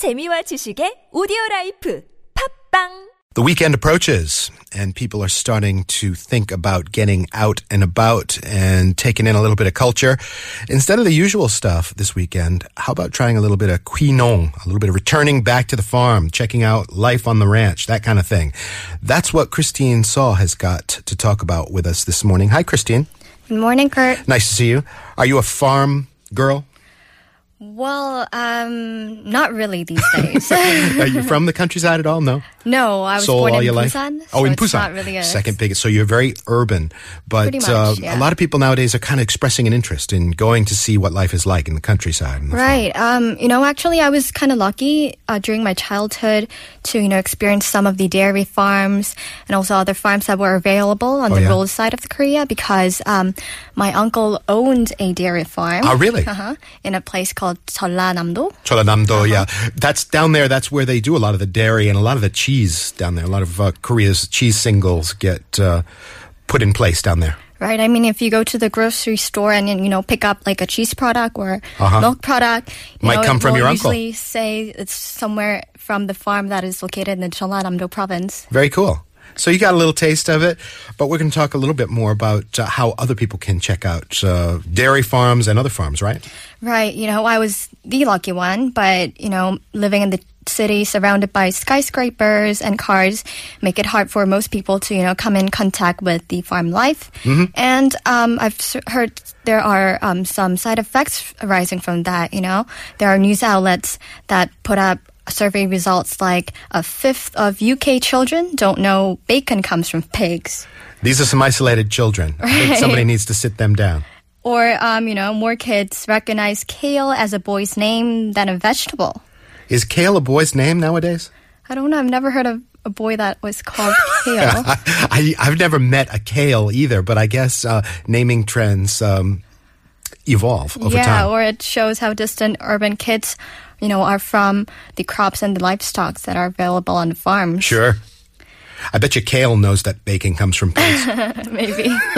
재미와 지식의 오디오 라이프 팝빵 The weekend approaches, and people are starting to think about getting out and about and taking in a little bit of culture. Instead of the usual stuff this weekend, how about trying a little bit of quinong, a little bit of returning back to the farm, checking out life on the ranch, that kind of thing. That's what Christine Saw has got to talk about with us this morning. Hi, Christine. Good morning, Kurt. Nice to see you. Are you a farm girl? Well, um, not really these days. Are you from the countryside at all? No. no, I was Seoul born all in your life? Busan. oh, so in Busan. Not really a Second biggest. So you're very urban. But much, uh, yeah. a lot of people nowadays are kind of expressing an interest in going to see what life is like in the countryside. and the. Right. Um, you know, actually, I was kind of lucky uh, during my childhood to, you know, experience some of the dairy farms and also other farms that were available on Oh, the yeah? rural side of the Korea because um, my uncle owned a dairy farm. Oh, really? Uh-huh. In a place called Jeollanamdo. Cholanamdo, yeah. That's down there. That's where they do a lot of the dairy and a lot of the cheese down there. A lot of uh, Korea's cheese singles get uh, put in place down there. Right. I mean, if you go to the grocery store and you know pick up like a cheese product or Uh-huh. milk product, you Might know, come from your uncle. Usually say it's somewhere from the farm that is located in the Jeollanamdo province. Very cool. So you got a little taste of it, but we're going to talk a little bit more about uh, how other people can check out uh, dairy farms and other farms, right? Right. You know, I was the lucky one, but you know, living in the city surrounded by skyscrapers and cars make it hard for most people to you know come in contact with the farm life and um, i've heard there are um, some side effects arising from that you know there are news outlets that put up survey results like a fifth of uk children don't know bacon comes from pigs These are some isolated children. Think somebody needs to sit them down. or um, you know more kids recognize kale as a boy's name than a vegetable Is kale a boy's name nowadays? I don't know. I've never heard of a boy that was called Kale. I, I've never met a kale either, but I guess uh, naming trends um, evolve over yeah, time. or it shows how distant urban kids, you know, are from the crops and the livestock that are available on the farms. Sure. I bet you Kale knows that bacon comes from pigs. Maybe.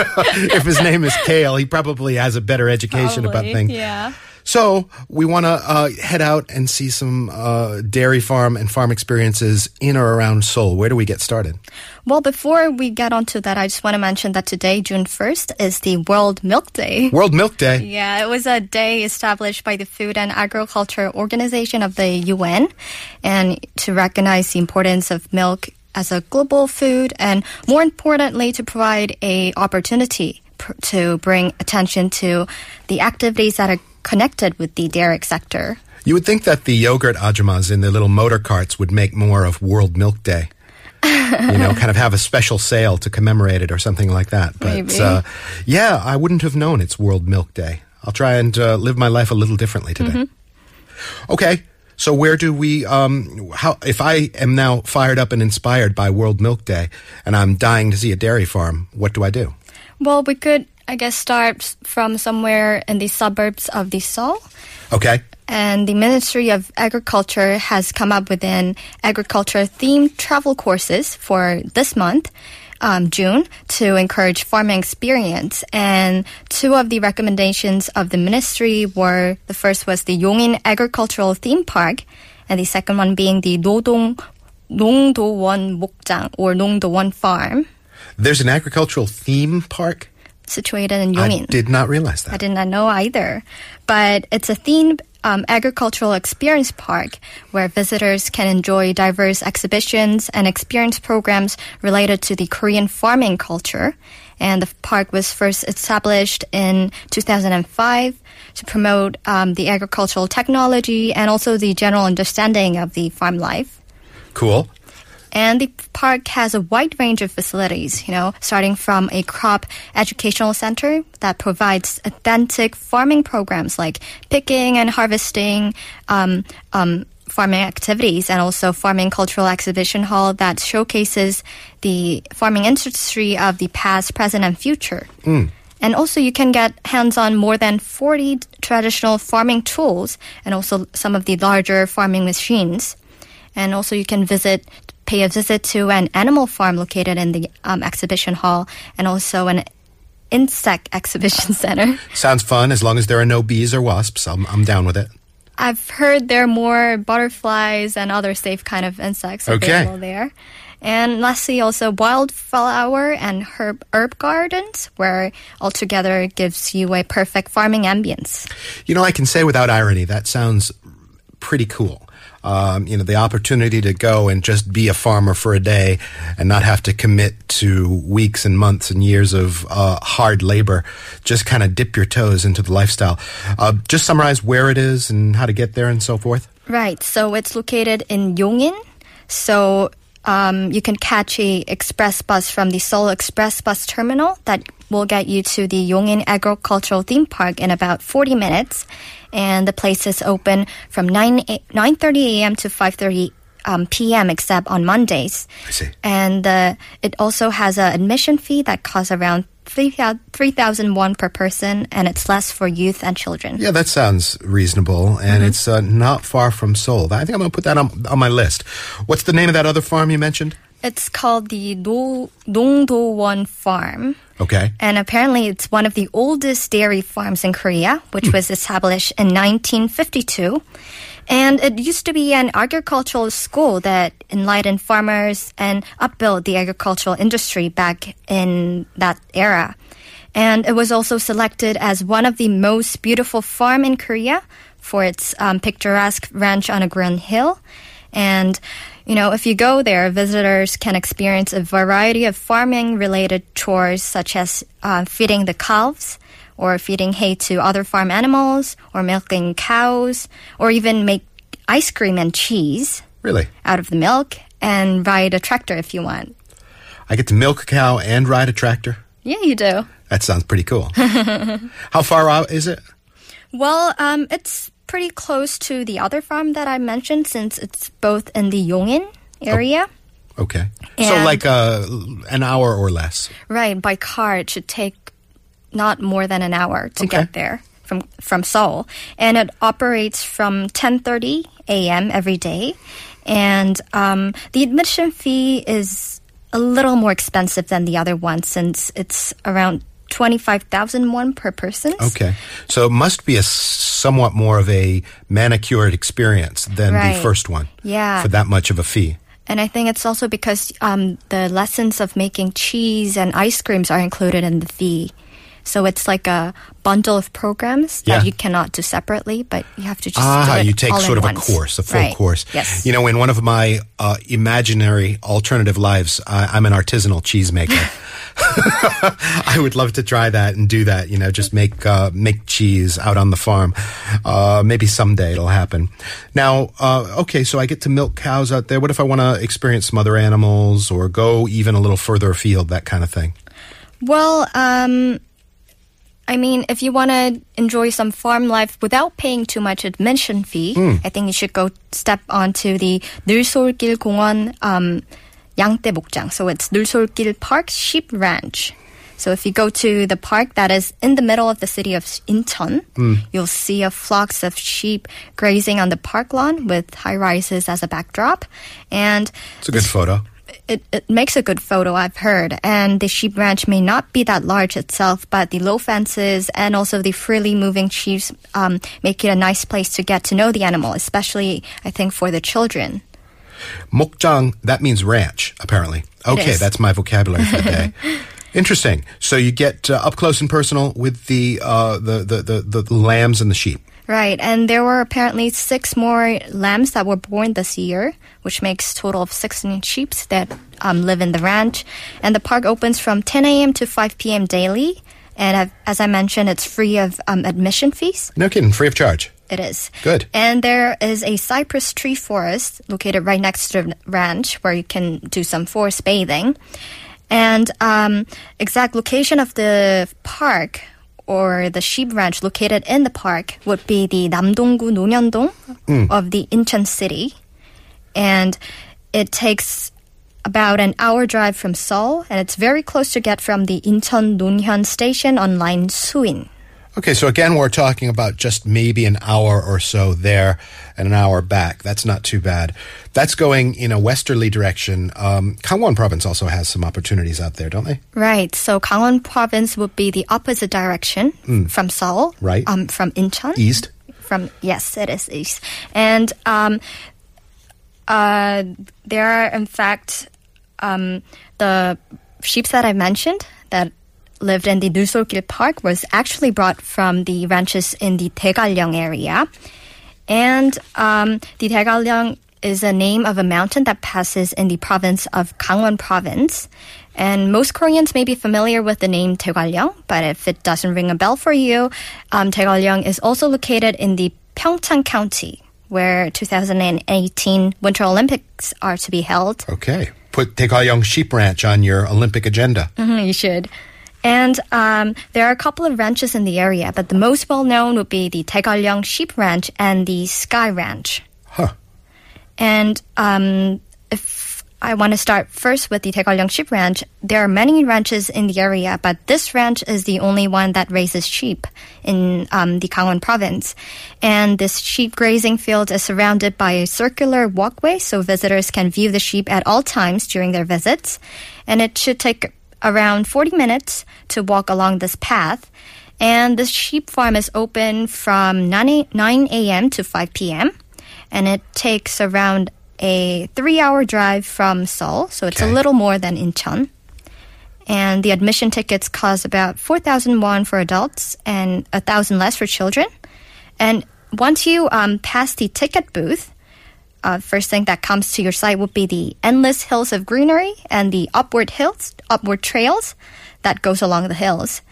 if his name is Kale, he probably has a better education about things. Yeah. So we want to uh, head out and see some uh, dairy farm and farm experiences in or around Seoul. Where do we get started? Well, before we get onto that, I just want to mention that today, June 1st, is the World Milk Day. World Milk Day. Yeah, it was a day established by the Food and Agriculture Organization of the UN and to recognize the importance of milk as a global food and more importantly to provide a opportunity pr- to bring attention to the activities that are connected with the dairy sector. You would think that the yogurt ajumas in their little motor carts would make more of World Milk Day. you know, kind of have a special sale to commemorate it or something like that. But Maybe. Uh, yeah, I wouldn't have known it's World Milk Day. I'll try and uh, live my life a little differently today. Okay. So where do we um how if I am now fired up and inspired by World Milk Day and I'm dying to see a dairy farm, what do I do? Well, we could, I guess, start from somewhere in the suburbs of the Seoul. Okay. And the Ministry of Agriculture has come up with an agriculture themed travel courses for this month, um, June, to encourage farming experience. And two of the recommendations of the ministry were the first was the Yongin Agricultural Theme Park, and the second one being the Nodong Nongdo-won Mokjang or Nongdo-won Farm, There's an agricultural theme park. Situated in I Yongin. did not realize that. I did not know either. But it's a themed um, agricultural experience park where visitors can enjoy diverse exhibitions and experience programs related to the Korean farming culture. And the park was first established in 2005 to promote um, the agricultural technology and also the general understanding of the farm life. Cool. And the park has a wide range of facilities, you know, starting from a crop educational center that provides authentic farming programs like picking and harvesting, um, um, farming activities, and also farming cultural exhibition hall that showcases the farming industry of the past, present, and future. And also, you can get hands on more than 40 traditional farming tools and also some of the larger farming machines. And also, you can visit, pay a visit to an animal farm located in the um, exhibition hall and also an insect exhibition center. Sounds fun as long as there are no bees or wasps. I'm, I'm down with it. I've heard there are more butterflies and other safe kind of insects Okay. available there. And lastly, also wildflower and herb herb gardens, where altogether gives you a perfect farming ambience. You know, I can say without irony, that sounds pretty cool. Um, you know, the opportunity to go and just be a farmer for a day and not have to commit to weeks and months and years of uh, hard labor. Just kind of dip your toes into the lifestyle. Uh, just summarize where it is and how to get there and so forth. Right. So it's located in Yongin. So um, you can catch a express bus from the Seoul Express Bus Terminal that will get you to the Yongin Agricultural Theme Park in about 40 minutes. And the place is open from 9 a- 9:30 a.m. to 5:30 um, p.m. except on Mondays. I see. And uh, it also has an admission fee that costs around 3,000 won per person, and it's less for youth and children. Yeah, that sounds reasonable, and it's uh, not far from Seoul. I think I'm going to put that on, on my list. What's the name of that other farm you mentioned? It's called the Do- Dongdo-won Farm. Okay. And apparently, it's one of the oldest dairy farms in Korea, which was established in 1952. And it used to be an agricultural school that enlightened farmers and upbuilt the agricultural industry back in that era. And it was also selected as one of the most beautiful farm in Korea for its um, picturesque ranch on a grand hill. And, you know, if you go there, visitors can experience a variety of farming related chores such as uh, feeding the calves or feeding hay to other farm animals or milking cows or even make ice cream and cheese Really? out of the milk and ride a tractor if you want. I get to milk a cow and ride a tractor? Yeah, you do. That sounds pretty cool. How far out is it? Well, um, it's pretty close to the other farm that I mentioned since it's both in the Yongin area. Okay. so like uh, an hour or less. Right, by car it should take not more than an hour to Okay. get there from from Seoul, and it operates from 10:30 a.m. every day, and um, the admission fee is a little more expensive than the other one since it's around twenty five thousand won per person. Okay. So it must be a somewhat more of a manicured experience than Right. the first one. Yeah. For that much of a fee. And I think it's also because um, the lessons of making cheese and ice creams are included in the fee. So it's like a bundle of programs that Yeah. you cannot do separately, but you have to just do Ah, you take sort of a course, a full Right. course. Yes. You know, in one of my uh, imaginary alternative lives, I'm an artisanal cheesemaker. I would love to try that and do that. You know, just make uh, make cheese out on the farm. Uh, maybe someday it'll happen. Now, uh, okay, so I get to milk cows out there. What if I want to experience some other animals or go even a little further afield, that kind of thing? Well, um, I mean, if you want to enjoy some farm life without paying too much admission fee, Hmm. I think you should go step onto the 늘솔길 공원 um, 양떼 목장. So it's 늘솔길 Park Sheep Ranch. So if you go to the park that is in the middle of the city of Incheon, Hmm. you'll see a flocks of sheep grazing on the park lawn with high rises as a backdrop. And It's a good photo. it, it makes a good photo, I've heard. And the sheep ranch may not be that large itself, but the low fences and also the freely moving sheep um, make it a nice place to get to know the animal, especially, I think, for the children. Mokjang, that means ranch, apparently. Okay, that's my vocabulary for the day. Interesting. So you get uh, up close and personal with the, uh, the, the, the, the lambs and the sheep. Right, and there were apparently six more lambs that were born this year, which makes total of 16 sheep that um, live in the ranch. And the park opens from 10 a.m. to 5 p.m. daily. And I've- as I mentioned, it's free of um, admission fees. No kidding, free of charge. It is. Good. And there is a cypress tree forest located right next to the ranch where you can do some forest bathing. And um, exact location of the park or the sheep ranch located in the park would be the Namdonggu Nonhyeondong mm. of the Incheon city. And it takes about an hour drive from Seoul, and it's very close to get from the Incheon Nonhyun station on line Suin. Okay, so again, we're talking about just maybe an hour or so there and an hour back. That's not too bad. That's going in a westerly direction. Um, Gangwon province also has some opportunities out there, don't they? Right. So Gangwon province would be the opposite direction from Seoul. Right. Um, from Incheon. East. From yes, it is east, and um, uh, there are in fact um, the sheep that I mentioned that lived in the Neulsolgil Park was actually brought from the ranches in the Daegwallyeong area, and um, the Daegwallyeong is a name of a mountain that passes in the province of Gangwon Province. And most Koreans may be familiar with the name Daegwallyeong, but if it doesn't ring a bell for you, um, is also located in the Pyeongchang County, where 2018 Winter Olympics are to be held. Okay. Put Daegwallyeong Sheep Ranch on your Olympic agenda. Mhm, you should. And um, there are a couple of ranches in the area, but the most well known would be the Daegwallyeong Sheep Ranch and the Sky Ranch. Huh. And um, if I want to start first with the Daegwallyeong Sheep Ranch, there are many ranches in the area, but this ranch is the only one that raises sheep in um, the Gangwon province. And this sheep grazing field is surrounded by a circular walkway, so visitors can view the sheep at all times during their visits. And it should take around 40 minutes to walk along this path. And this sheep farm is open from 9 9 a.m. to 5 p.m and it takes around a three hour drive from Seoul, so it's Okay. a little more than Incheon. And the admission tickets cost about 4,000 won for adults and 1,000 less for children. And once you um, pass the ticket booth, uh, first thing that comes to your sight would be the endless hills of greenery and the upward hills, upward trails that goes along the hills.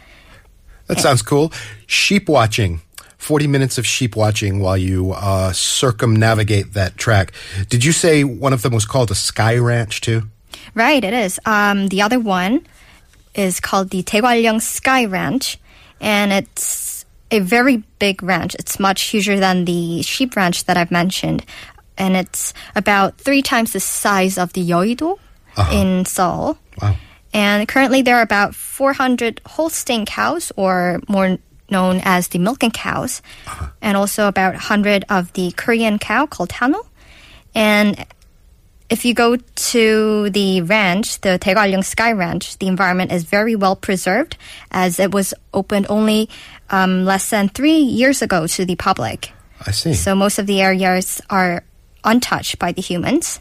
That sounds cool. Sheep watching. 40 minutes of sheep watching while you uh, circumnavigate that track. Did you say one of them was called a sky ranch too? Right, it is. Um, the other one is called the Daegwallyeong Sky Ranch, and it's a very big ranch. It's much huger than the sheep ranch that I've mentioned, and it's about three times the size of the Yeouido in Seoul. Wow. And currently, there are about 400 Holstein cows, or more known as the milking cows, and also about 100 of the Korean cow called Hanu. And if you go to the ranch, the Daegwallyeong Sky Ranch, the environment is very well preserved as it was opened only um, less than three years ago to the public. I see. So most of the areas are untouched by the humans.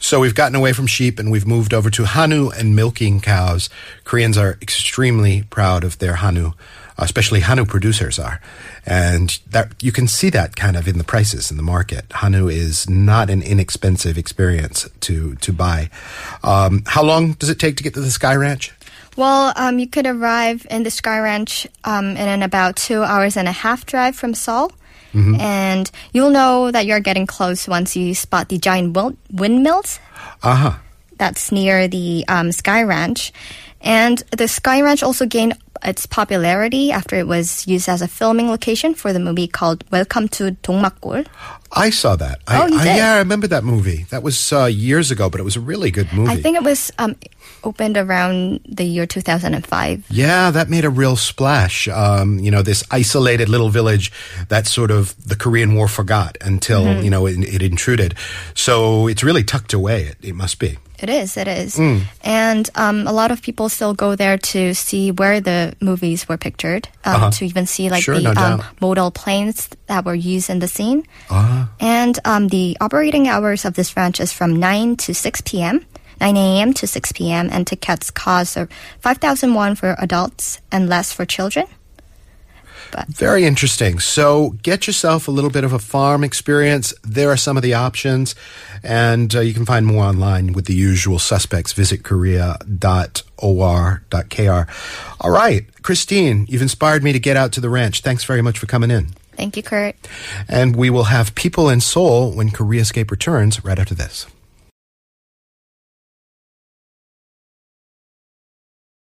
So we've gotten away from sheep and we've moved over to Hanu and milking cows. Koreans are extremely proud of their Hanu, especially Hanu producers are. And that you can see that kind of in the prices in the market. Hanu is not an inexpensive experience to, to buy. Um, how long does it take to get to the Sky Ranch? Well, um, you could arrive in the Sky Ranch um, in about two hours and a half drive from Seoul. And you'll know that you're getting close once you spot the giant wil- windmills Uh huh. that's near the um, Sky Ranch. And the Sky Ranch also gained its popularity after it was used as a filming location for the movie called Welcome to Dongmakgol. I saw that. I, Oh, you I- did? yeah, I remember that movie. That was uh, years ago, but it was a really good movie. I think it was um, opened around the year 2005. Yeah, that made a real splash. Um, you know, this isolated little village that sort of the Korean War forgot until, Mm-hmm. you know, it, it intruded. So it's really tucked away, it, it must be. It is, it is. And um, a lot of people still go there to see where the movies were pictured, um, Uh-huh. to even see like Sure, the no um, modal planes that were used in the scene. Ah, And um, the operating hours of this ranch is from 9 to 6 p.m., 9 a.m. to 6 p.m., and tickets cost are 5,000 won for adults and less for children. Very interesting. So get yourself a little bit of a farm experience. There are some of the options, and uh, you can find more online with the usual suspects. Visit korea.or.kr. All right, Christine, you've inspired me to get out to the ranch. Thanks very much for coming in. Thank you, Kurt. And we will have People in Seoul when Koreascape returns right after this.